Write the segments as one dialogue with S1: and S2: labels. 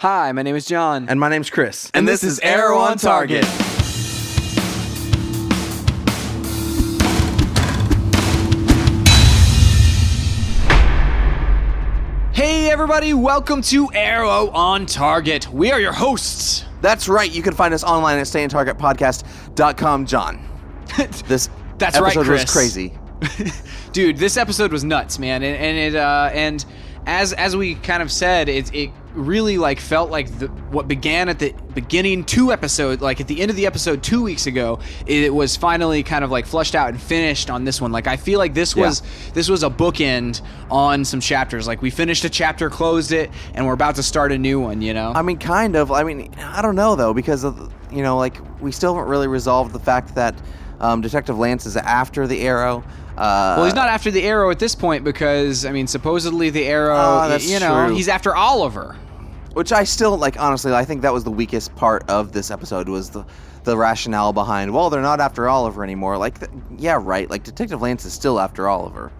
S1: Hi, my name is John.
S2: And my name's Chris.
S1: And this is Arrow on Target. Hey, everybody, welcome to Arrow on Target. We are your hosts.
S2: That's right. You can find us online at stayontargetpodcast.com, John. This
S1: That's
S2: episode
S1: right, Chris.
S2: was crazy.
S1: Dude, this episode was nuts, man. And, and it uh and as as we kind of said, it it really like felt like the what began at the beginning two episodes, like at the end of the episode two weeks ago it was finally kind of like flushed out and finished on this one like i feel like this
S2: Yeah.
S1: was this was a bookend on some chapters like we finished a chapter closed it and we're about to start a new one you know
S2: I mean, kind of. I mean, I don't know, though, because, of, you know, like, we still haven't really resolved the fact that um, Detective Lance is after the arrow. Uh,
S1: well, he's not after the arrow at this point because I mean, supposedly the arrow,
S2: that's
S1: you know,
S2: true.
S1: he's after Oliver.
S2: Which I still, like, honestly, I think that was the weakest part of this episode was the, the rationale behind, well, they're not after Oliver anymore. Like, th- yeah, right. Like, Detective Lance is still after Oliver.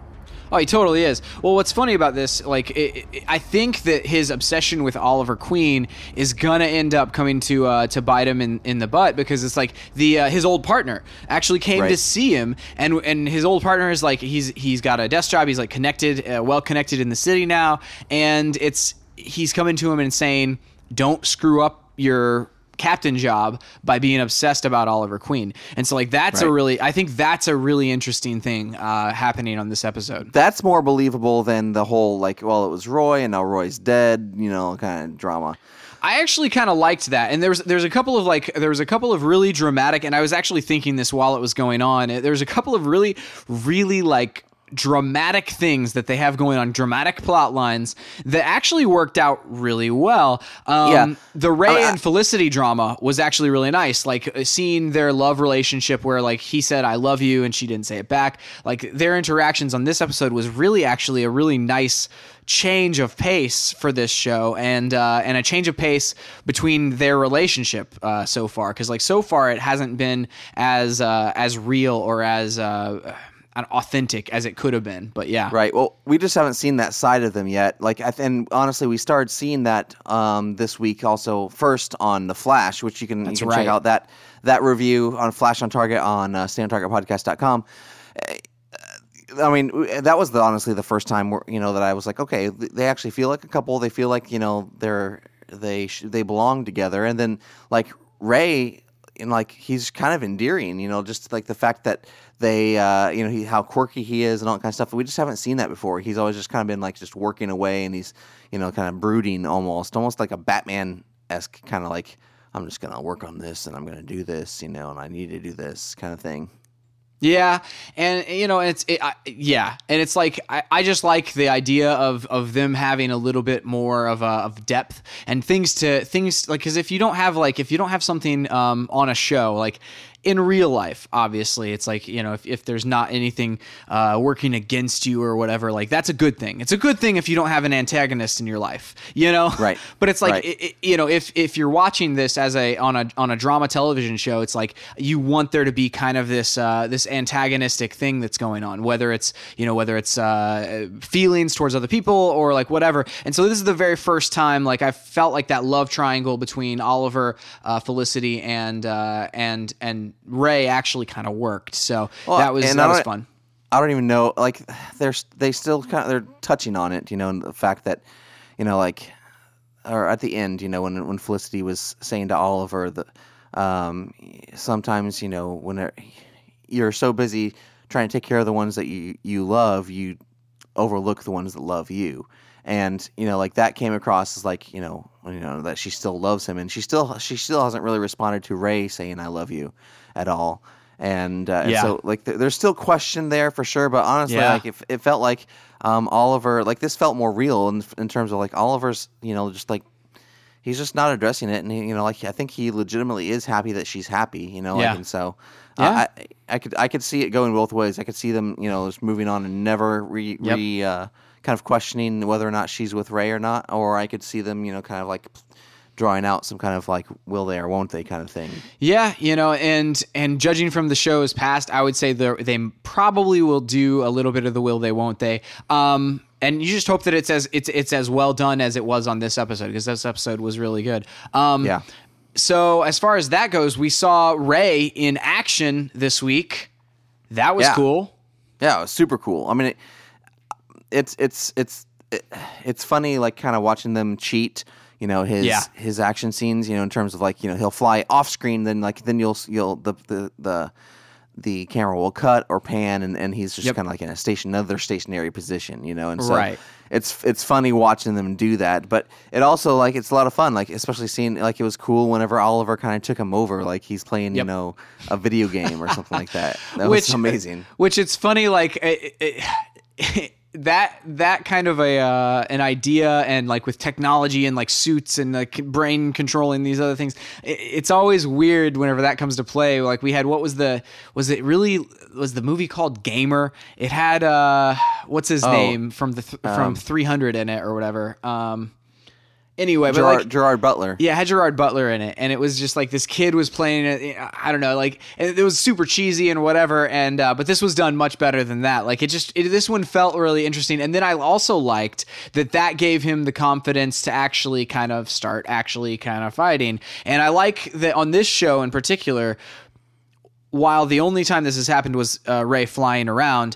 S1: Oh, he totally is. Well, what's funny about this, like, it, it, I think that his obsession with Oliver Queen is gonna end up coming to uh, to bite him in, in the butt because it's like the uh, his old partner actually came to see him, and and his old partner is like he's he's got a desk job, he's like connected, uh, well connected in the city now, and it's he's coming to him and saying, "Don't screw up your." captain job by being obsessed about Oliver Queen. And so like that's a really I think that's a really interesting thing uh, happening on this episode.
S2: That's more believable than the whole, like, well, it was Roy and now Roy's dead, you know, kind of drama.
S1: I actually kind of liked that, and there's there's a couple of like there was a couple of really dramatic, and I was actually thinking this while it was going on. There was a couple of really, really like dramatic things that they have going on, dramatic plot lines that actually worked out really well. Um,
S2: Yeah.
S1: the Ray
S2: Uh,
S1: and Felicity drama was actually really nice. Like uh, seeing their love relationship, where like he said "I love you" and she didn't say it back. Like their interactions on this episode was really actually a really nice change of pace for this show and uh, and a change of pace between their relationship uh, so far because like so far it hasn't been as uh, as real or as uh, authentic as it could have been but yeah
S2: Right. Well, we just haven't seen that side of them yet. Like, and honestly, we started seeing that um, this week also first on the Flash, which you can you can check out that that review on Flash on Target on uh, stayontargetpodcast.com. Uh, I mean, that was the, honestly the first time where, you know that I was like, okay, they actually feel like a couple. They feel like you know they're they sh- they belong together. And then like Ray, and like he's kind of endearing, you know, just like the fact that they, uh, you know, he how quirky he is and all that kind of stuff. We just haven't seen that before. He's always just kind of been like just working away, and he's you know kind of brooding almost, almost like a Batman esque kind of like. I'm just gonna work on this, and I'm gonna do this, you know, and I need to do this kind of thing.
S1: Yeah, and you know, it's it, I, yeah, and it's like I, I just like the idea of of them having a little bit more of uh, of depth and things to things like because if you don't have like if you don't have something um, on a show like in real life, obviously it's like you know if, if there's not anything uh, working against you or whatever, like that's a good thing. It's a good thing if you don't have an antagonist in your life, you know.
S2: Right.
S1: But it's like
S2: Right.
S1: it, it- you know if if you're watching this as a on a on a drama television show it's like you want there to be kind of this uh, this antagonistic thing that's going on whether it's you know whether it's uh, feelings towards other people or like whatever and so this is the very first time like I felt like that love triangle between Oliver uh, Felicity and uh, and and and Ray actually kind of worked so
S2: Well,
S1: that was that was fun
S2: I don't even know. Like, they're they still kind of they're touching on it. You know, and the fact that you know, like, or at the end, you know, when when Felicity was saying to Oliver that um, sometimes you know when you're so busy trying to take care of the ones that you you love, you overlook the ones that love you. And you know, like that came across as like you know, you know that she still loves him, and she still she still hasn't really responded to Ray saying "I love you" at all. And, uh, and so like th- there's still question there for sure, but honestly,
S1: Yeah.
S2: like it, it felt like um, Oliver like this felt more real in in terms of like Oliver's you know just like he's just not addressing it, and he, you know like I think he legitimately is happy that she's happy, you know,
S1: Yeah.
S2: like, and so.
S1: Yeah.
S2: I, I could I could see it going both ways. I could see them, you know, just moving on and never re,
S1: Yep.
S2: re uh, kind of questioning whether or not she's with Ray or not, or I could see them, you know, kind of like drawing out some kind of like will they or won't they kind of thing.
S1: Yeah, you know, and and judging from the show's past, I would say they probably will do a little bit of the will they won't they. Um, and you just hope that it's as it's it's as well done as it was on this episode because this episode was really good. Um,
S2: Yeah.
S1: So as far as that goes, we saw Ray in action this week. That was
S2: Yeah.
S1: cool.
S2: Yeah, it was super cool. I mean, it, it's it's it's it, it's funny, like kind of watching them cheat. You know his
S1: Yeah.
S2: his action scenes. You know, in terms of like you know he'll fly off screen, then like then you'll you'll the the the the camera will cut or pan, and, and he's just
S1: Yep.
S2: kind of like in a station another stationary position. You know, and so
S1: Right.
S2: it's it's funny watching them do that, but it also like it's a lot of fun. Like especially seeing like it was cool whenever Oliver kind of took him over, like he's playing you know a video game or something like that. That
S1: which
S2: was amazing.
S1: Which it's funny, like it, it, that that kind of a uh, an idea, and like with technology and like suits and like brain controlling these other things, it, it's always weird whenever that comes to play. Like we had what was the was it really was the movie called Gamer? It had uh what's his name from the th- from 300 in it or whatever. Um, anyway, but like
S2: Gerard Butler.
S1: yeah, it had Gerard Butler in it, and it was just like this kid was playing it. I don't know, like and it was super cheesy and whatever. And uh, but this was done much better than that. Like it just it, this one felt really interesting. And then I also liked that that gave him the confidence to actually kind of start actually kind of fighting. And I like that on this show in particular. While the only time this has happened was uh, Ray flying around,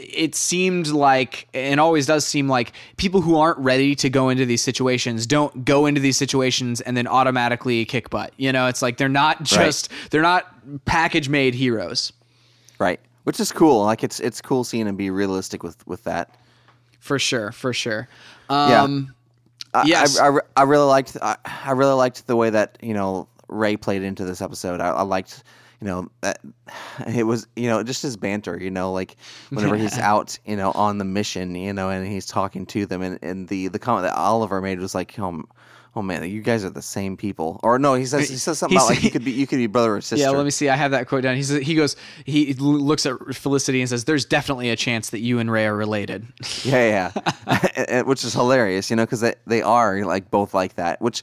S1: it seemed like and always does seem like people who aren't ready to go into these situations don't go into these situations and then automatically kick butt. You know, it's like they're not just they're not package made heroes.
S2: Right. Which is cool. Like it's it's cool seeing him be realistic with with that.
S1: For sure, for sure.
S2: Yeah.
S1: Um
S2: I,
S1: Yes.
S2: I, I, I really liked I, I really liked the way that you know Ray played into this episode. I, I liked you know that it was you know just his banter. You know, like whenever he's out you know on the mission, you know, and he's talking to them, and, and the the comment that Oliver made was like, oh, oh man, you guys are the same people. Or no, he says he says something
S1: He
S2: about like you could be you could be brother or sister.
S1: yeah, let me see. I have that quote down. He says he goes he looks at Felicity and says there's definitely a chance that you and Ray are related.
S2: Yeah, yeah, which is hilarious, you know, because they, they are like both like that. Which,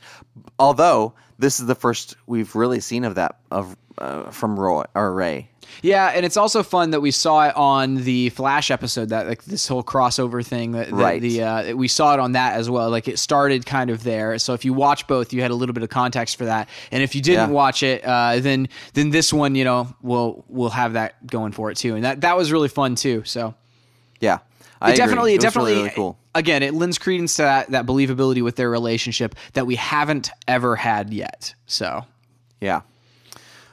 S2: although this is the first we've really seen of that of uh, from Roy or Ray.
S1: Yeah, and it's also fun that we saw it on the Flash episode that like this whole crossover thing that, that
S2: Right.
S1: the uh, we saw it on that as well. Like it started kind of there. So if you watch both, you had a little bit of context for that. And if you didn't
S2: Yeah.
S1: watch it, uh, then then this one, you know, will will have that going for it too. And that that was really fun too. So
S2: Yeah, I
S1: it definitely it
S2: was
S1: definitely
S2: really, really cool.
S1: again it lends credence to that, that believability with their relationship that we haven't ever had yet. So
S2: Yeah.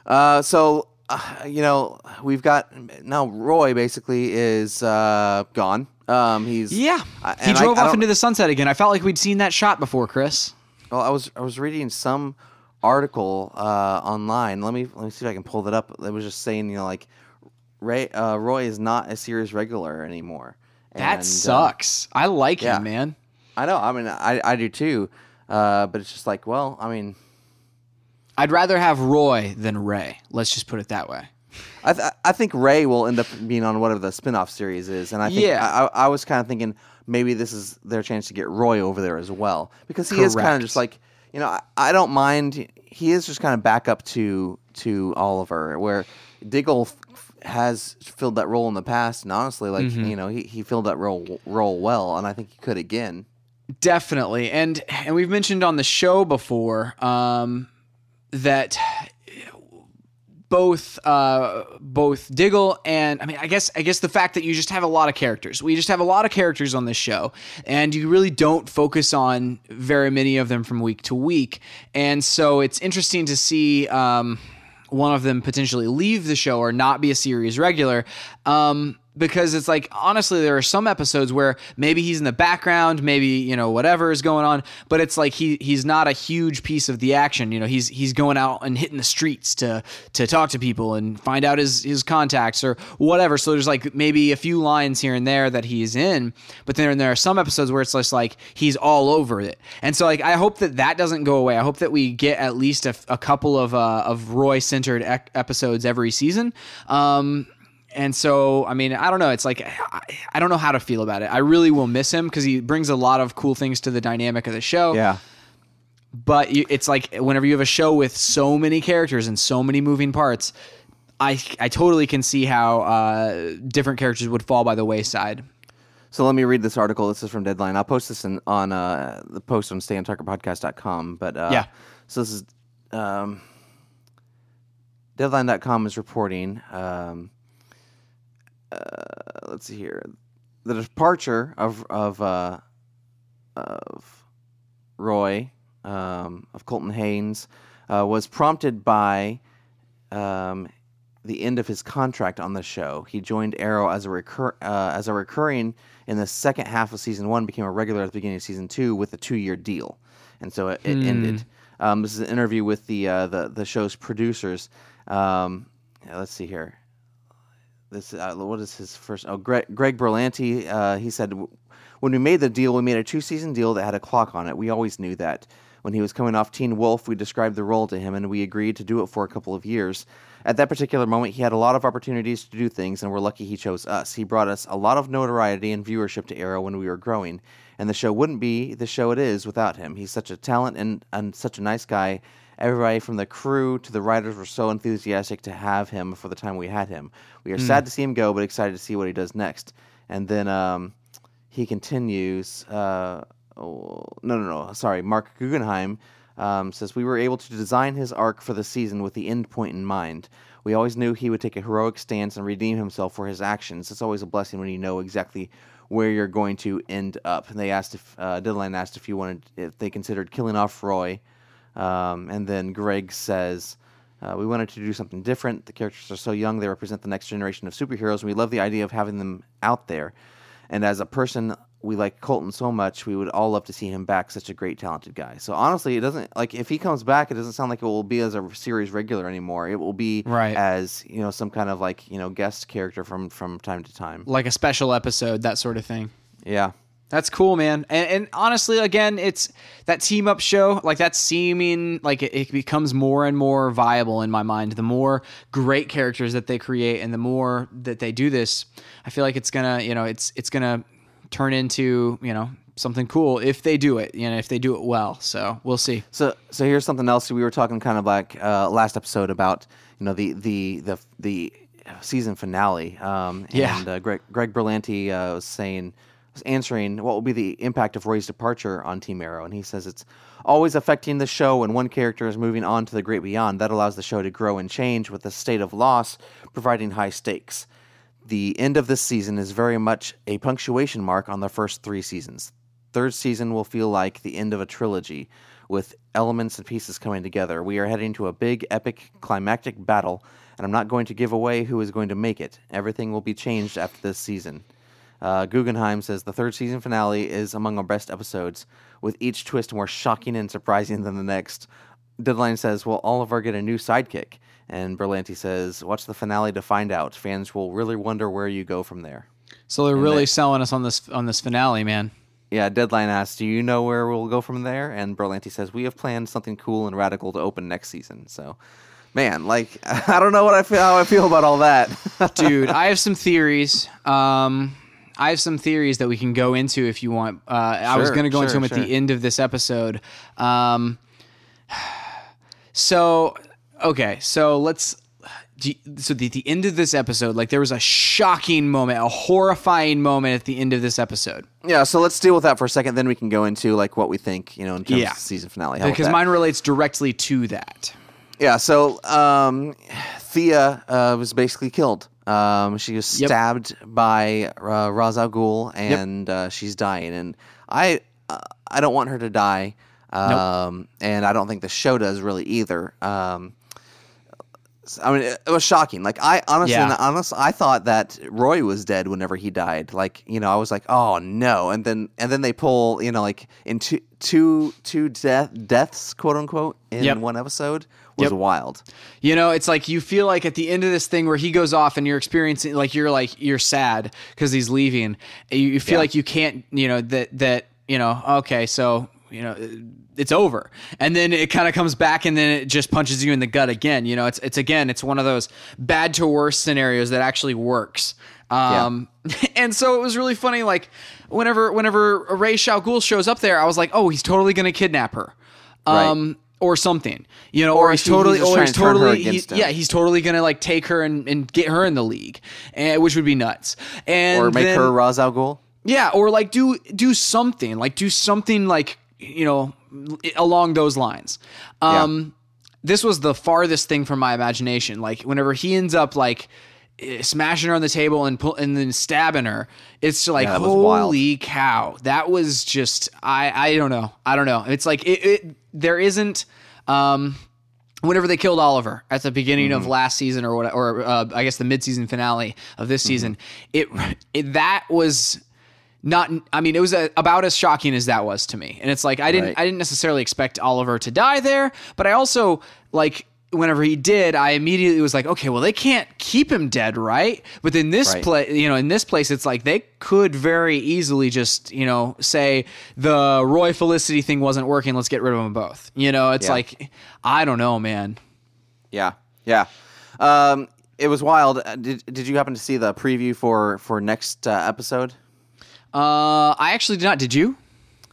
S2: Uh, so uh, you know we've got now Roy basically is uh, gone. Um, he's
S1: yeah,
S2: I-
S1: he drove
S2: I
S1: off
S2: don't-
S1: into the sunset again. I felt like we'd seen that shot before, Chris.
S2: Well, I was I was reading some article uh, online. Let me let me see if I can pull that up. It was just saying, you know, like Ray uh, Roy is not a series regular anymore.
S1: That
S2: And, uh,
S1: sucks. I like
S2: yeah.
S1: him, man.
S2: I know. I mean, I I do too. Uh, but it's just like, well, I mean,
S1: I'd rather have Roy than Ray. Let's just put it that way.
S2: I th- I think Ray will end up being on whatever the spin-off series is, and I think
S1: Yeah.
S2: I, I was kind of thinking maybe this is their chance to get Roy over there as well because he is kind of just like you know I, I don't mind he is just kind of back up to to Oliver where Diggle f- has filled that role in the past and honestly like
S1: Mm-hmm.
S2: you know he, he filled that role role well and I think he could again
S1: Definitely. And and we've mentioned on the show before um, that both uh, both Diggle and I mean I guess I guess the fact that you just have a lot of characters. We just have a lot of characters on this show and you really don't focus on very many of them from week to week. And so it's interesting to see um, one of them potentially leave the show or not be a series regular. Um, because it's like honestly there are some episodes where maybe he's in the background maybe you know whatever is going on but it's like he he's not a huge piece of the action. You know he's he's going out and hitting the streets to to talk to people and find out his his contacts or whatever. So there's like maybe a few lines here and there that he's in but then there are some episodes where it's just like he's all over it. And so like I hope that that doesn't go away. I hope that we get at least a, a couple of uh, of Roy centered ec- episodes every season. Um and so, I mean, I don't know. It's like I, I don't know how to feel about it. I really will miss him because he brings a lot of cool things to the dynamic of the show.
S2: yeah
S1: But you, it's like whenever you have a show with so many characters and so many moving parts, I I totally can see how uh, different characters would fall by the wayside.
S2: So let me read this article. This is from Deadline. I'll post this in, on uh, the post on stayontargetpodcast.com. But uh,
S1: Yeah.
S2: so this is um, Deadline.com is reporting. Um, uh, let's see here, the departure of of uh, of Roy um, of Colton Haynes uh, was prompted by um, the end of his contract on the show. He joined Arrow as a recur uh, as a recurring in the second half of season one, became a regular at the beginning of season two with a two year deal, and so it, it ended. Um, this is an interview with the uh, the the show's producers. Um, let's see here. This uh, what is his first? Oh, Greg, Greg Berlanti. Uh, he said, "When we made the deal, we made a two season deal that had a clock on it. We always knew that. When he was coming off Teen Wolf, we described the role to him, and we agreed to do it for a couple of years. At that particular moment, he had a lot of opportunities to do things, and we're lucky he chose us. He brought us a lot of notoriety and viewership to Arrow when we were growing, and the show wouldn't be the show it is without him. He's such a talent and, and such a nice guy." Everybody from the crew to the writers were so enthusiastic to have him for the time we had him. We are sad to see him go, but excited to see what he does next. And then um, he continues. Uh, oh, no, no, no. Sorry. Marc Guggenheim um, says we were able to design his arc for the season with the end point in mind. We always knew he would take a heroic stance and redeem himself for his actions. It's always a blessing when you know exactly where you're going to end up. And they asked if uh, Deadline asked if you wanted if they considered killing off Roy. Um, and then Greg says, uh, We wanted to do something different. The characters are so young, they represent the next generation of superheroes, and we love the idea of having them out there. And as a person, we like Colton so much, we would all love to see him back. Such a great, talented guy. So honestly, it doesn't like if he comes back, it doesn't sound like it will be as a series regular anymore. It will be
S1: Right.
S2: as you know some kind of like you know guest character from from time to time.
S1: Like a special episode, that sort of thing.
S2: Yeah,
S1: That's cool, man. And, and honestly, again, it's that team up show. Like that's seeming like it, it becomes more and more viable in my mind. The more great characters that they create, and the more that they do this, I feel like it's gonna, you know, it's it's gonna turn into, you know, something cool if they do it. You know, if they do it well. So we'll see.
S2: So so here's something else we were talking kind of like uh, last episode about you know the the the the season finale. Um,
S1: Yeah.
S2: And uh, Greg Greg Berlanti uh, was saying was answering what will be the impact of Roy's departure on Team Arrow, and he says it's always affecting the show when one character is moving on to the great beyond. That allows the show to grow and change with the state of loss, providing high stakes. The end of this season is very much a punctuation mark on the first three seasons. Third season will feel like the end of a trilogy, with elements and pieces coming together. We are heading to a big, epic, climactic battle, and I'm not going to give away who is going to make it. Everything will be changed after this season. Uh, Guggenheim says the third season finale is among our best episodes, with each twist more shocking and surprising than the next. Deadline says, Will Oliver get a new sidekick? And Berlanti says, Watch the finale to find out. Fans will really wonder where you go from there.
S1: So they're really selling us on this on this finale, man.
S2: Yeah, Deadline asks, Do you know where we'll go from there? And Berlanti says, We have planned something cool and radical to open next season. So, man, like, I don't know what I feel, how I feel about all that.
S1: dude i have some theories um i have some theories that we can go into if you want uh i was going to go into
S2: sure,
S1: them at the end of this episode um so okay so let's so the, the end of this episode like there was a shocking moment a horrifying moment at the end of this episode
S2: yeah, so let's deal with that for a second. Then we can go into, like, what we think, you know, in terms
S1: Yeah.
S2: of the season finale. How
S1: because mine relates directly to that
S2: Yeah, so um, Thea uh, was basically killed. Um, she was
S1: Yep.
S2: stabbed by uh, Ra's al Ghul, and uh, she's dying. And I, uh, I don't want her to die, um, and I don't think the show does really either. Um, I mean, it, it was shocking. Like I honestly,
S1: Yeah.
S2: honest, I thought that Roy was dead whenever he died. Like you know, I was like, oh no, and then and then they pull, you know, like in two two two death deaths, quote unquote, in
S1: Yep.
S2: one episode was
S1: Yep.
S2: wild.
S1: You know, it's like you feel like at the end of this thing where he goes off and you're experiencing like you're like you're sad because he's leaving. You, you feel
S2: Yeah.
S1: like you can't, you know, that that you know, okay, so you know, it's over, and then it kind of comes back, and then it just punches you in the gut again. You know, it's it's again, it's one of those bad to worse scenarios that actually works. Um, and so it was really funny. Like whenever whenever Ra's al Ghul shows up there, I was like, oh, he's totally gonna kidnap her. Um, or something, you know, or,
S2: Or
S1: he's totally,
S2: he's
S1: or he's
S2: to
S1: totally, he- yeah, he's totally gonna like take her and, and get her in the league, and which would be nuts. And
S2: or make
S1: then-
S2: her Ra's al Ghul.
S1: Yeah, or like do do something, like do something like you know along those lines. Um, this was the farthest thing from my imagination. Like whenever he ends up like eh, smashing her on the table and pull, and then stabbing her, it's like
S2: Yeah, was wild.
S1: holy cow. That was just I I don't know I don't know. It's like it, it there isn't. Um, whenever they killed Oliver at the beginning
S2: Mm-hmm.
S1: of last season or what, or uh, I guess the midseason finale of this
S2: Mm-hmm.
S1: season, it, it that was not. I mean, it was a, about as shocking as that was to me. And it's like I didn't
S2: Right.
S1: I didn't necessarily expect Oliver to die there, but I also like. Whenever he did, I immediately was like, okay, well, they can't keep him dead, right? But in this
S2: Right.
S1: place, you know, in this place, it's like they could very easily just, you know, say the Roy Felicity thing wasn't working. Let's get rid of them both. You know, it's
S2: Yeah.
S1: like I don't know, man.
S2: Yeah, yeah. Um, it was wild. Uh, Did Did you happen to see the preview for for next uh, episode?
S1: Uh, I actually did not. Did you?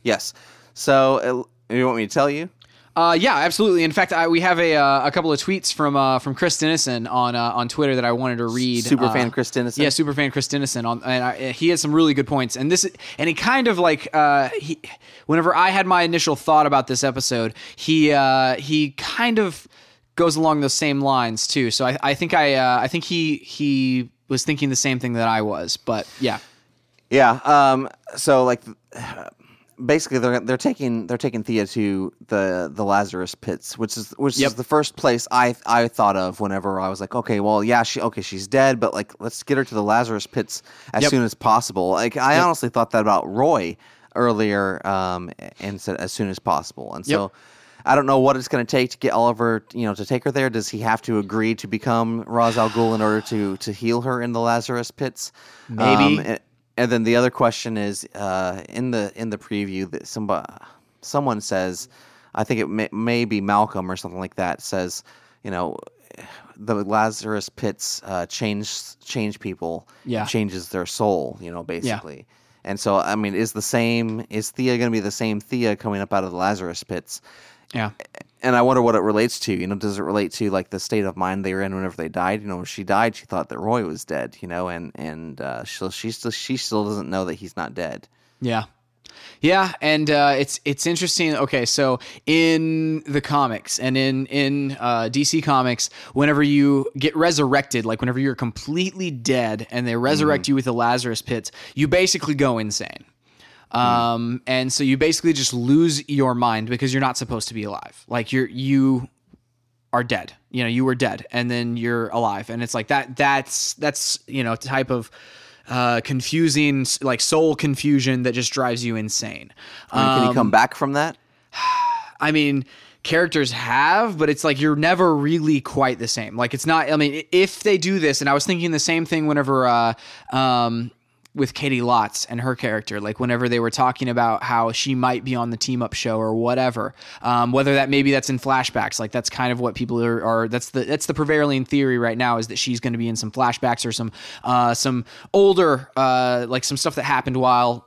S2: Yes. So uh, you want me to tell you?
S1: Uh, yeah, absolutely. In fact, I, we have a uh, a couple of tweets from uh, from Chris Dennison on uh, on Twitter that I wanted to read.
S2: Super
S1: Uh,
S2: fan Chris Dennison?
S1: Yeah, super fan Chris Dennison on, and I, he has some really good points. And this, and he kind of like, uh, he, whenever I had my initial thought about this episode, he uh, he kind of goes along those same lines too. So I, I think I uh, I think he he was thinking the same thing that I was. But yeah,
S2: Yeah. Um. So like, basically, they're they're taking they're taking Thea to the the Lazarus pits, which is which
S1: Yep.
S2: is the first place I I thought of whenever I was like, okay, well, yeah, she okay, she's dead, but like, let's get her to the Lazarus pits as
S1: Yep.
S2: soon as possible. Like, I
S1: Yep.
S2: honestly thought that about Roy earlier, um, and said as soon as possible, and so. I don't know what it's going to take to get Oliver, you know, to take her there. Does he have to agree to become Ra's al Ghul in order to to heal her in the Lazarus pits?
S1: Maybe.
S2: Um, and then the other question is uh, in the in the preview that somebody someone says, I think it may, may be Malcolm or something like that says, you know, the Lazarus pits uh, change change people,
S1: Yeah.
S2: changes their soul, you know, basically. And so, I mean, is the same is Thea going to be the same Thea coming up out of the Lazarus pits?
S1: yeah.
S2: And I wonder what it relates to. You know, does it relate to like the state of mind they were in whenever they died? You know, when she died, she thought that Roy was dead. You know, and and uh, she she still she still doesn't know that he's not dead.
S1: Yeah. Yeah, and uh, it's it's interesting. Okay, so in the comics and in in uh, DC Comics, whenever you get resurrected, like whenever you're completely dead and they resurrect you with the Lazarus pits, you basically go insane. Um, and so you basically just lose your mind because you're not supposed to be alive. Like you're you are dead. You know, you were dead and then you're alive. And it's like that that's that's, you know, type of uh confusing like soul confusion that just drives you insane.
S2: I mean, can
S1: Um,
S2: he come back from that?
S1: I mean, characters have, but it's like you're never really quite the same. Like it's not. I mean, if they do this, and I was thinking the same thing whenever, uh, um, with Caity Lotz and her character, like whenever they were talking about how she might be on the team up show or whatever, um, whether that maybe that's in flashbacks, like that's kind of what people are, are that's the that's the prevailing theory right now is that she's going to be in some flashbacks or some uh, some older uh, like some stuff that happened while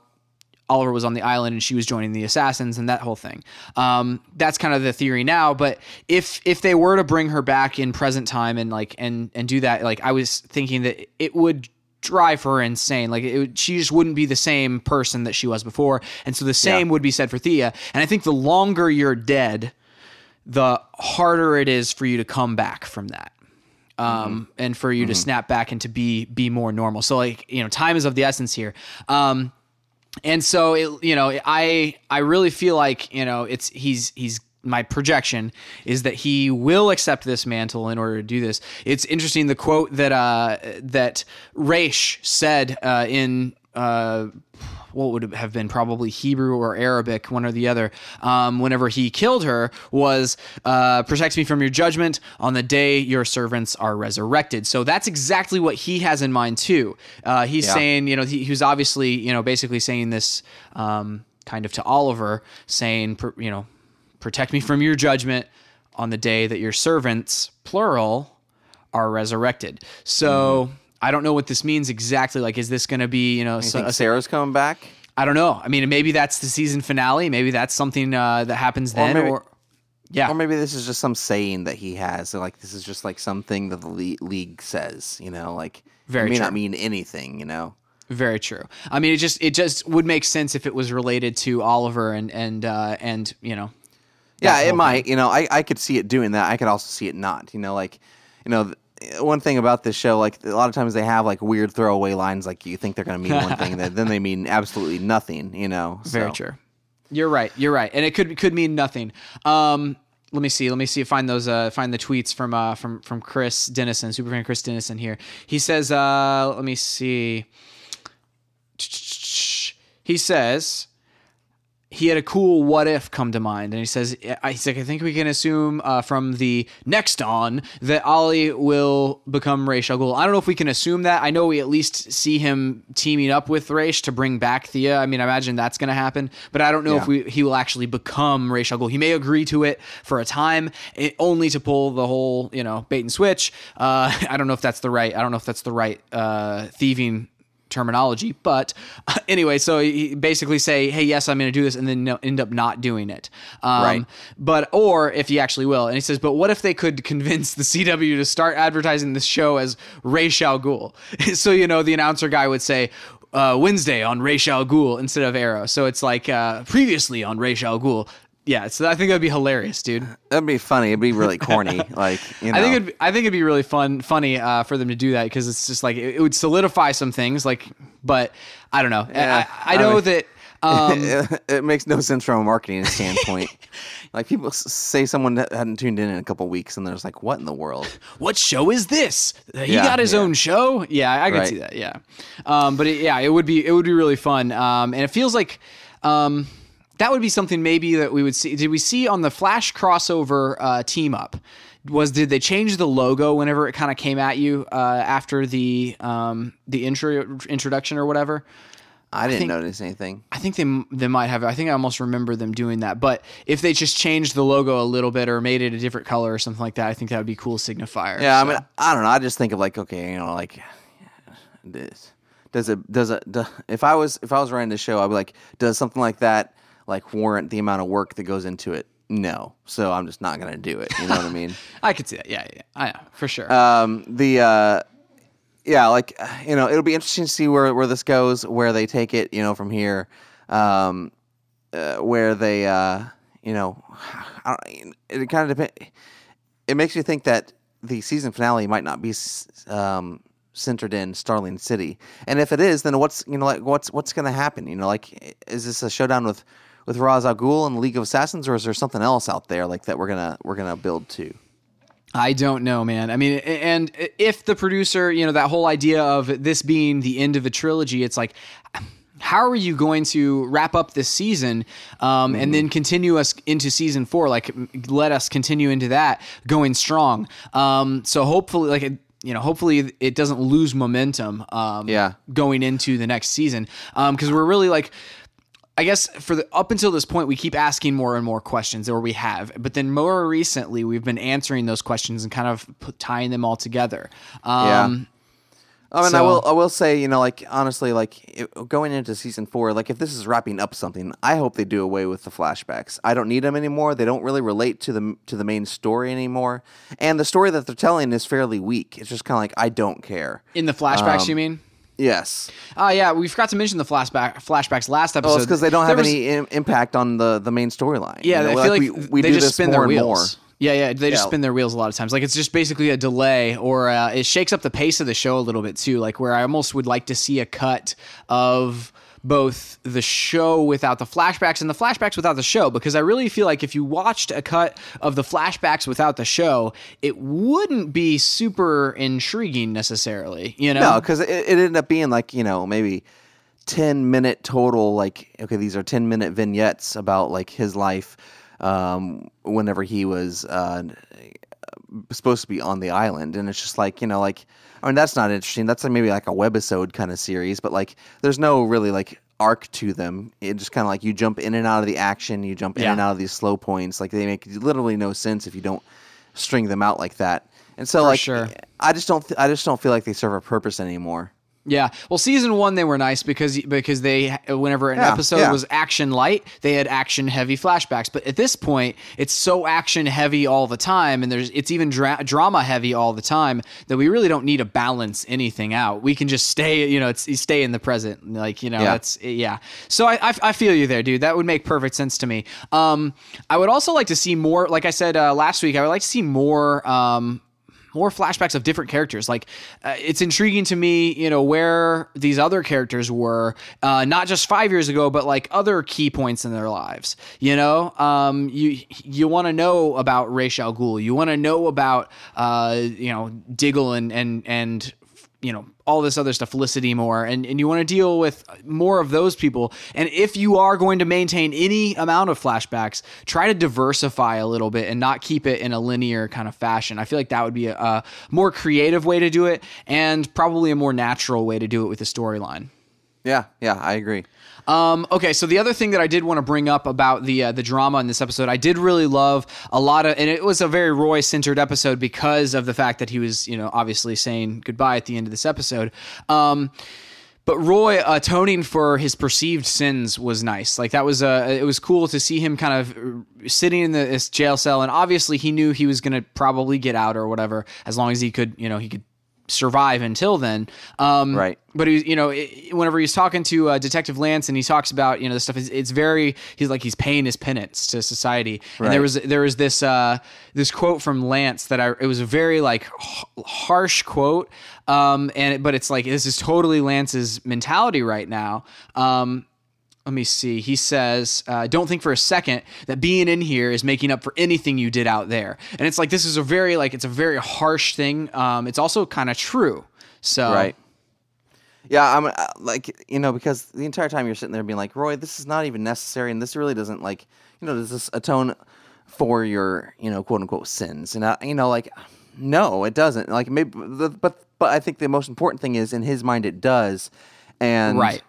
S1: Oliver was on the island and she was joining the assassins and that whole thing. Um, that's kind of the theory now. But if if they were to bring her back in present time and like and and do that, like I was thinking that it would drive her insane. Like it she just wouldn't be the same person that she was before. And so the same would be said for Thea. And I think the longer you're dead, the harder it is for you to come back from that um, and for you to snap back and to be be more normal. So like you know, time is of the essence here. Um, and so it, you know, I I really feel like you know it's he's he's my projection is that he will accept this mantle in order to do this. It's interesting the quote that uh that Ra's said uh, in uh what would have been probably Hebrew or Arabic, one or the other, um, whenever he killed her, was uh, protect me from your judgment on the day your servants are resurrected. So that's exactly what he has in mind too. Uh, he's
S2: Yeah.
S1: saying, you know, he, he was obviously, you know, basically saying this um, kind of to Oliver, saying, you know, protect me from your judgment on the day that your servants, plural, are resurrected. So. I don't know what this means exactly. Like, is this going to be, you know,
S2: You
S1: so,
S2: Sara's coming back?
S1: I don't know. I mean, maybe that's the season finale. Maybe that's something uh, that happens then. Or,
S2: maybe-
S1: yeah,
S2: Or maybe this is just some saying that he has. Like this is just like something that the league says. You know, like
S1: Very
S2: it may
S1: true.
S2: not mean anything. You know.
S1: Very true. I mean, it just it just would make sense if it was related to Oliver and and uh, and you know.
S2: Yeah, it might. You know, I, I could see it doing that. I could also see it not. You know, like, you know, th- one thing about this show, like a lot of times they have like weird throwaway lines, like you think they're going to mean one thing, that then they mean absolutely nothing. You know,
S1: Very
S2: so.
S1: true. You're right. You're right, and it could could mean nothing. Um, let me see. Let me see. Find those. Uh, find the tweets from uh from from Chris Dennison, superfan Chris Dennison here. He says. Uh, let me see. He says he had a cool what if come to mind, and he says, "I he's like, I think we can assume uh, from the next on that Ollie will become Ra's al Ghul. I don't know if we can assume that. I know we at least see him teaming up with Ra's to bring back Thea. I mean, I imagine that's going to happen, but I don't know if we he will actually become Ra's al Ghul. He may agree to it for a time, it, only to pull the whole you know bait and switch. Uh, I don't know if that's the right. I don't know if that's the right uh, thieving terminology. But anyway, so he basically say, "Hey, yes, I'm going to do this," and then no, end up not doing it. Um,
S2: Right.
S1: But or if he actually will, and he says, "But what if they could convince the CW to start advertising this show as Ra's al Ghul?" so you know, the announcer guy would say. Uh, Wednesday on Ray Ghul instead of Arrow, so it's like uh, previously on Ray Ghul. Yeah, so I think that'd be hilarious, dude.
S2: That'd be funny. It'd be really corny. like, you know.
S1: I think it'd, I think it'd be really fun, funny uh, for them to do that because it's just like it, it would solidify some things. Like, but I don't know.
S2: Yeah,
S1: I, I
S2: I
S1: know
S2: mean-
S1: that. Um,
S2: it, makes no sense from a marketing standpoint. like people say someone hadn't tuned in in a couple weeks, and they're just like, "What in the world?"
S1: what show is this? He
S2: Yeah,
S1: got his
S2: yeah.
S1: own show. Yeah, I can
S2: Right.
S1: see that. Yeah, um, but it, yeah, it would be it would be really fun, um, and it feels like. Um, that would be something maybe that we would see. Did we see on the Flash crossover uh, team up? Was did they change the logo whenever it kind of came at you uh, after the um, the intro introduction or whatever?
S2: I didn't
S1: think-
S2: notice anything.
S1: I think they they might have. I think I almost remember them doing that. But if they just changed the logo a little bit or made it a different color or something like that, I think that would be cool signifier.
S2: Yeah, I mean, I don't know. I just think of like, okay, you know, like this. Does it? Does it? do- if I was if I was running the show, I'd be like, does something like that like warrant the amount of work that goes into it? No. So I'm just not gonna do it. You know what I mean?
S1: I could see that. Yeah, yeah, I know for sure.
S2: um, the uh, yeah, like you know, it'll be interesting to see where where this goes, where they take it, you know, from here, um, uh, where they, uh, you know, I don't, it kind of depends. It makes you think that the season finale might not be um, centered in Starling City, and if it is, then what's you know like what's what's going to happen? You know, like is this a showdown with with Ra's al Ghul and the League of Assassins, or is there something else out there like that we're gonna we're gonna build to?
S1: I don't know, man. I mean, and if the producer, you know, that whole idea of this being the end of a trilogy, it's like, how are you going to wrap up this season um, and then continue us into season four? Like, let us continue into that going strong. Um, so hopefully, like, it, you know, hopefully it doesn't lose momentum. Um,
S2: Yeah.
S1: Going into the next season, because we're really like. I guess for the up until this point, we keep asking more and more questions, or we have. But then more recently, we've been answering those questions and kind of put, tying them all together. Um,
S2: I mean, I
S1: So-
S2: will. I will say, you know, like honestly, like it, going into season four, like if this is wrapping up something, I hope they do away with the flashbacks. I don't need them anymore. They don't really relate to the to the main story anymore, and the story that they're telling is fairly weak. It's just kind of like I don't care.
S1: In the flashbacks,
S2: Um,
S1: you mean?
S2: Yes,
S1: Uh, yeah, we forgot to mention the flashback flashbacks last episode.
S2: well, it's because they don't have
S1: was-
S2: any Im- impact on the the main storyline.
S1: Yeah,
S2: You know,
S1: I feel like,
S2: we, we
S1: they
S2: do
S1: just
S2: this
S1: spin
S2: more
S1: their wheels.
S2: more.
S1: Yeah, yeah, they just
S2: Yeah.
S1: spin their wheels a lot of times. Like it's just basically a delay, or uh, it shakes up the pace of the show a little bit too. Like where I almost would like to see a cut of both the show without the flashbacks and the flashbacks without the show, because I really feel like if you watched a cut of the flashbacks without the show, it wouldn't be super intriguing necessarily. You know?
S2: No, because it, it ended up being like you know maybe ten minute total. Like okay, these are ten minute vignettes about like his life um, whenever he was uh, supposed to be on the island, and it's just like you know like I mean that's not interesting. That's like maybe like a webisode kind of series, but like there's no really like arc to them. It just kind of like you jump in and out of the action, you jump in
S1: Yeah.
S2: and out of these slow points. Like they make literally no sense if you don't string them out like that. And so like
S1: sure.
S2: I just don't th- I just don't feel like they serve a purpose anymore.
S1: Yeah. Well, season one they were nice because because they whenever an
S2: Yeah,
S1: episode
S2: yeah.
S1: was action light, they had action heavy flashbacks. But at this point, it's so action heavy all the time, and there's it's even dra- drama heavy all the time that we really don't need to balance anything out. We can just stay, you know, it's stay in the present, like you know,
S2: Yeah.
S1: that's yeah. So I, I I feel you there, dude. That would make perfect sense to me. Um, I would also like to see more. Like I said uh, last week, I would like to see more. Um, more flashbacks of different characters. Like, uh, it's intriguing to me, you know, where these other characters were, uh, not just five years ago, but like other key points in their lives. You know, um, you you want to know about Ra's al Ghul. You want to know about, uh, you know, Diggle and and and you know all this other stuff felicity more and, and you want to deal with more of those people. And if you are going to maintain any amount of flashbacks try to diversify a little bit and not keep it in a linear kind of fashion. I feel like that would be a, a more creative way to do it and probably a more natural way to do it with the storyline.
S2: Yeah, yeah, I agree.
S1: Um, okay, so the other thing that I did want to bring up about the uh, the drama in this episode, I did really love a lot of, and it was a very Roy centered episode because of the fact that he was, you know, obviously saying goodbye at the end of this episode. Um, but Roy atoning for his perceived sins was nice. Like that was uh, it was cool to see him kind of uh, sitting in the, this jail cell, and obviously he knew he was going to probably get out or whatever as long as he could, you know, he could survive until then. Um,
S2: Right.
S1: But he, you know, it, whenever he's talking to uh, Detective Lance and he talks about, you know, this stuff, it's, it's very, he's like he's paying his penance to society. And there was there was this uh, this quote from Lance that I it was a very like h- harsh quote, um, and it, but it's like this is totally Lance's mentality right now. Um, let me see. He says, uh, "Don't think for a second that being in here is making up for anything you did out there." And it's like this is a very like it's a very harsh thing. Um, it's also kind of true. So
S2: Right. Yeah, I'm uh, like you know because the entire time you're sitting there being like, Roy, this is not even necessary, and this really doesn't like you know does this atone for your you know quote unquote sins, and I, you know like no, it doesn't. Like maybe, the, but but I think the most important thing is in his mind it does, and
S1: Right.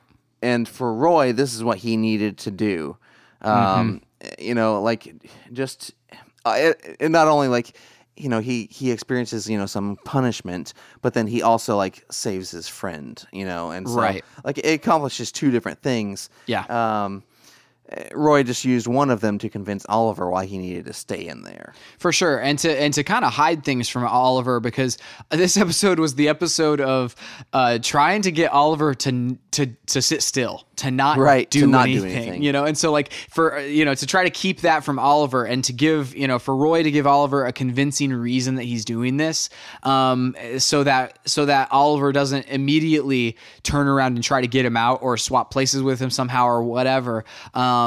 S2: And for Roy, this is what he needed to do. Um, You know, like just uh, it, it not only like you know he he experiences you know some punishment, but then he also like saves his friend. You know, and so
S1: Right.
S2: like it accomplishes two different things.
S1: Yeah.
S2: Um, Roy just used one of them to convince Oliver why he needed to stay in there.
S1: for sure and to and to kind of hide things from oliver because this episode was the episode of uh trying to get oliver to to to sit still to not
S2: Right,
S1: do,
S2: to not do
S1: anything,
S2: anything.
S1: you know and so like for you know to try to keep that from oliver and to give you know for roy to give oliver a convincing reason that he's doing this um so that so that oliver doesn't immediately turn around and try to get him out or swap places with him somehow or whatever um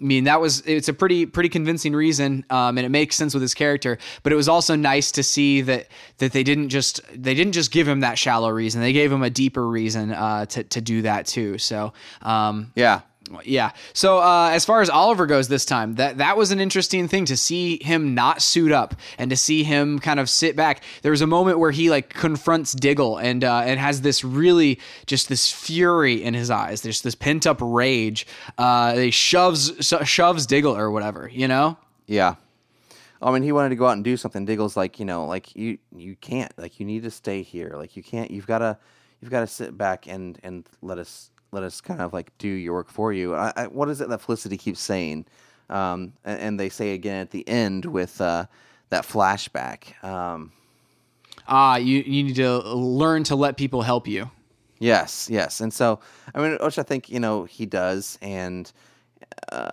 S1: I mean, that was it's a pretty pretty convincing reason, um, and it makes sense with his character. But it was also nice to see that that they didn't just they didn't just give him that shallow reason; they gave him a deeper reason uh, to to do that too. So, um,
S2: Yeah.
S1: Yeah. So uh, as far as Oliver goes this time, that that was an interesting thing to see him not suit up and to see him kind of sit back. There was a moment where he like confronts Diggle and uh, and has this really just this fury in his eyes. There's this pent up rage. Uh, he shoves sho- shoves Diggle or whatever. You know.
S2: Yeah. I mean, he wanted to go out and do something. Diggle's like, you know, like you you can't. Like you need to stay here. Like you can't. You've got to you've got to sit back and and let us let us kind of like do your work for you. I, I, what is it that Felicity keeps saying? Um, and, and they say again at the end with uh, that flashback. Um,
S1: Ah, you you need to learn to let people help you.
S2: Yes, yes, and so I mean, which I think you know he does, and uh,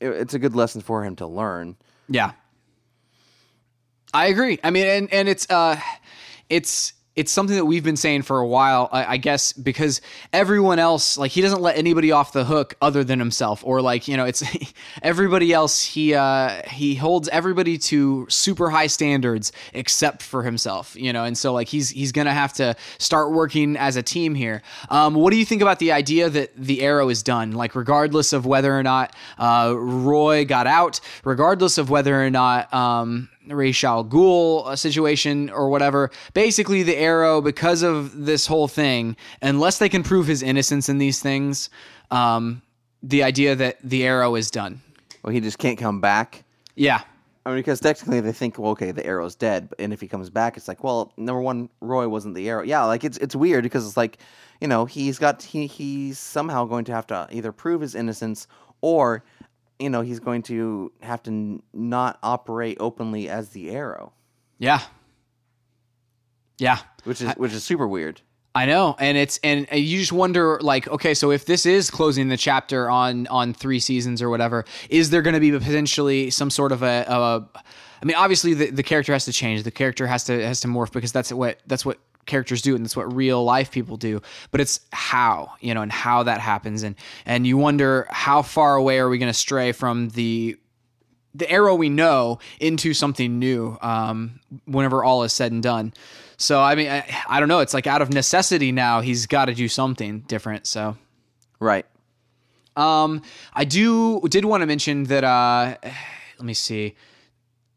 S2: it, it's a good lesson for him to learn.
S1: Yeah. I agree. I mean, and, and it's, uh, it's, it's something that we've been saying for a while, I, I guess, because everyone else, like, he doesn't let anybody off the hook other than himself, or like, you know, it's everybody else. He uh, he holds everybody to super high standards except for himself, you know, and so like he's he's gonna have to start working as a team here. Um, what do you think about the idea that the arrow is done? Like, regardless of whether or not uh, Roy got out, regardless of whether or not um, Ra's al Ghul uh, situation or whatever. Basically, the Arrow, because of this whole thing, unless they can prove his innocence in these things, um, the idea that the Arrow is done.
S2: Well, he just can't come back.
S1: Yeah,
S2: I mean, because technically they think, well, okay, the arrow's dead, and if he comes back, it's like, well, number one, Roy wasn't the arrow. Yeah, like it's it's weird because it's like, you know, he's got he he's somehow going to have to either prove his innocence or, you know, he's going to have to n- not operate openly as the arrow,
S1: Yeah. Yeah.
S2: which is which is super weird.
S1: I know, and it's and you just wonder, like, okay, so if this is closing the chapter on on three seasons or whatever, is there going to be potentially some sort of a, a I mean, obviously the, the character has to change, the character has to has to morph because that's what that's what characters do and that's what real life people do but it's how you know and how that happens and and you wonder how far away are we going to stray from the the arrow we know into something new um, whenever all is said and done. So I mean, I, I don't know. It's like out of necessity now, he's got to do something different. So
S2: Right.
S1: um, I do did want to mention that. Uh, let me see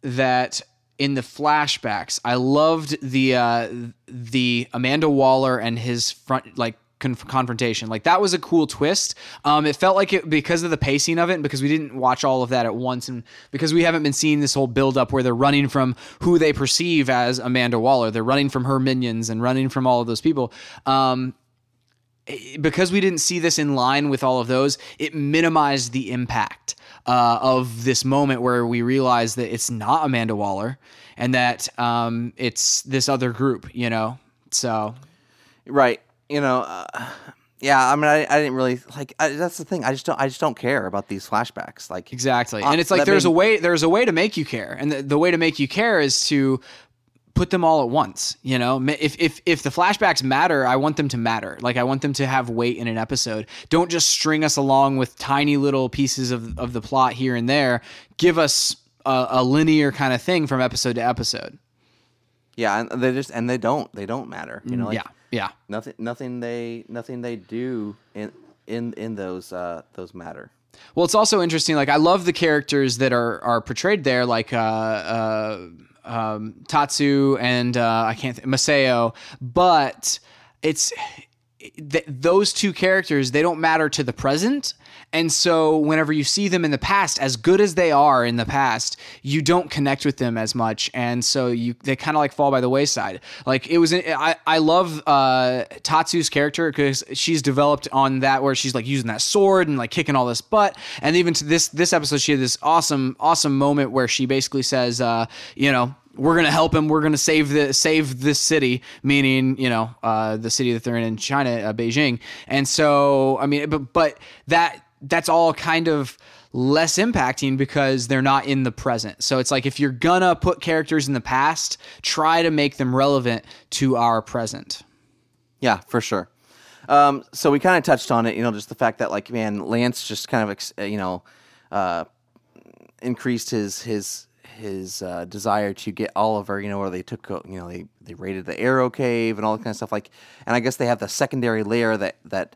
S1: that in the flashbacks, I loved the uh, the Amanda Waller and his front like conf- confrontation. Like that was a cool twist. Um, it felt like it because of the pacing of it, and because we didn't watch all of that at once, and because we haven't been seeing this whole build up where they're running from who they perceive as Amanda Waller. They're running from her minions and running from all of those people. Um, because we didn't see this in line with all of those, it minimized the impact uh, of this moment where we realize that it's not Amanda Waller and that um, it's this other group, you know? So,
S2: Right. You know. Uh, yeah. I mean, I, I didn't really like. I, that's the thing. I just don't. I just don't care about these flashbacks. Like
S1: exactly.
S2: Uh,
S1: And it's like there's
S2: made-
S1: a way there's a way to make you care. And the, the way to make you care is to put them all at once, you know? If if if the flashbacks matter, I want them to matter. Like I want them to have weight in an episode. Don't just string us along with tiny little pieces of of the plot here and there. Give us a, a linear kind of thing from episode to episode.
S2: Yeah, and they just and they don't. They don't matter. You know. Like,
S1: yeah. Yeah.
S2: Nothing. Nothing. They. Nothing they do in in in those uh those matter.
S1: Well, it's also interesting. Like, I love the characters that are are portrayed there, like uh, uh, um, Tatsu and uh, I can't th- Maseo, but it's th- those two characters. They don't matter to the present, and so whenever you see them in the past, as good as they are in the past, you don't connect with them as much, and so you they kind of like fall by the wayside. Like it was, I I love uh, Tatsu's character because she's developed on that where she's like using that sword and like kicking all this butt, and even to this this episode, she had this awesome awesome moment where she basically says, uh, you know we're gonna help him. We're gonna save the save this city, meaning you know uh, the city that they're in in China, uh, Beijing. And so I mean, but but that that's all kind of less impacting because they're not in the present. So it's like if you're gonna put characters in the past, try to make them relevant to our present.
S2: Yeah, for sure. Um, so we kind of touched on it, you know, just the fact that like, man, Lance just kind of, uh, you know, uh, increased his his his uh, desire to get Oliver. You know, where they took, uh, you know, they they raided the Arrow Cave and all that kind of stuff. Like, and I guess they have the secondary layer that that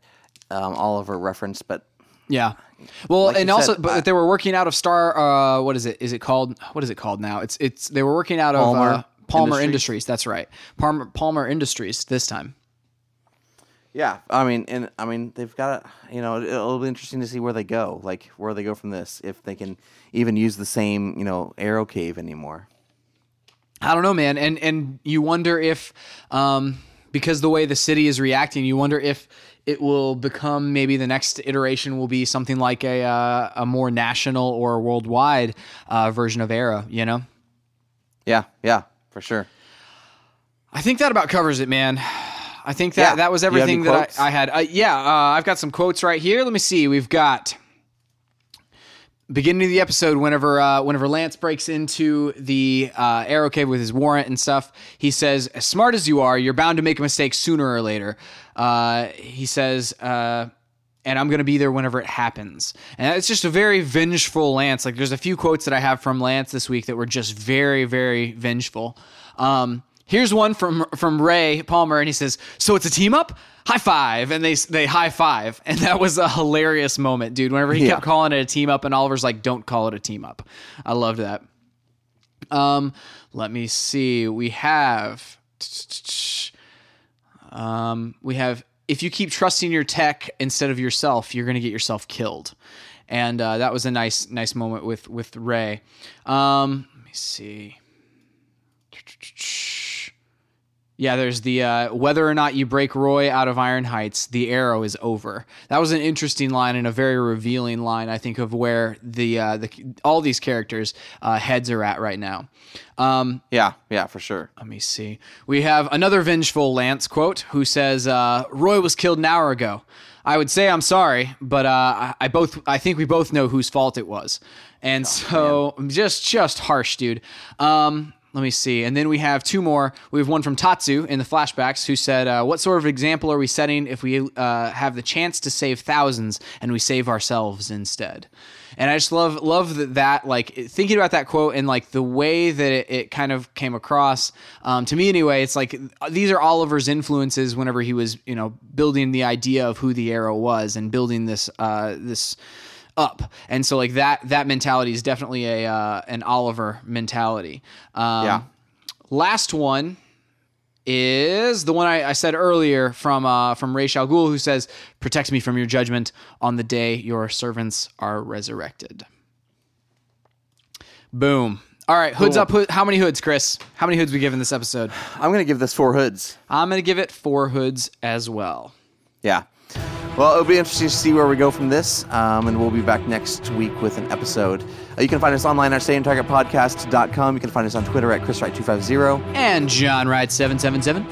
S2: um, Oliver referenced, but
S1: Yeah. Well,
S2: Like
S1: and also,
S2: said,
S1: but
S2: I-
S1: they were working out of Star. Uh, what is it? Is it called? What is it called now? It's it's. They were working out of
S2: Palmer
S1: uh, Palmer
S2: Industries.
S1: Industries. That's right. Palmer Palmer Industries this time.
S2: Yeah, I mean, and I mean, they've got, you know, it'll be interesting to see where they go, like where they go from this, if they can even use the same, you know, Arrow Cave anymore.
S1: I don't know, man. And and you wonder if, um, because the way the city is reacting, you wonder if it will become maybe the next iteration will be something like a uh, a more national or worldwide uh, version of Arrow. You know.
S2: Yeah, yeah, for sure.
S1: I think that about covers it, man. I think that
S2: Yeah.
S1: that was
S2: Do you have any
S1: everything that? I, I had. Uh, yeah, uh, I've got some quotes right here. Let me see. We've got beginning of the episode whenever uh, whenever Lance breaks into the uh, arrow cave with his warrant and stuff. He says, "As smart as you are, you're bound to make a mistake sooner or later." Uh, he says. Uh, and I'm gonna be there whenever it happens. And it's just a very vengeful Lance. Like there's a few quotes that I have from Lance this week that were just very, very vengeful. Um, here's one from from Ray Palmer, and he says, "So it's a team up." High five, and they they high five, and that was a hilarious moment, dude. Whenever he
S2: Yeah.
S1: kept calling it a team up, and Oliver's like, "Don't call it a team up." I loved that. Um, let me see. We have um, we have if you keep trusting your tech instead of yourself, you're going to get yourself killed. And uh, that was a nice nice moment with with Ray. Um, let me me see. Yeah, there's the uh, whether or not you break Roy out of Iron Heights, the arrow is over. That was an interesting line and a very revealing line, I think, of where the uh, the all these characters' uh, heads are at right now. Um,
S2: Yeah, yeah, for sure.
S1: let me see. We have another vengeful Lance quote who says, uh, "Roy was killed an hour ago. I would say I'm sorry, but uh, I, I both I think we both know whose fault it was." And so just just harsh, dude. Um, let me see. And then we have two more. We have one from Tatsu in the flashbacks who said, uh, "What sort of example are we setting if we uh, have the chance to save thousands and we save ourselves instead?" And I just love love that, that like thinking about that quote and like the way that it, it kind of came across um, to me anyway. It's like these are Oliver's influences whenever he was you know building the idea of who the Arrow was and building this uh, this up and so like that that mentality is definitely a uh, an oliver mentality um,
S2: Yeah.
S1: last one is the one I, I said earlier from uh, from Ra's al Ghul, who says, "Protect me from your judgment on the day your servants are resurrected." Boom. All right, hoods
S2: Cool.
S1: up. Hood, how many hoods, Chris? How many hoods we give in this episode?
S2: I'm gonna give this four hoods.
S1: I'm gonna give it four hoods as well.
S2: Yeah. Well, it'll be interesting to see where we go from this, um, and we'll be back next week with an episode. Uh, you can find us online at stayontargetpodcast.com. You can find us on Twitter at chriswright250
S1: And John Ride seven seven seven.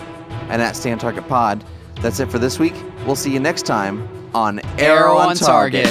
S2: and at Stay on Target Pod. That's it for this week. We'll see you next time on
S1: Arrow on target.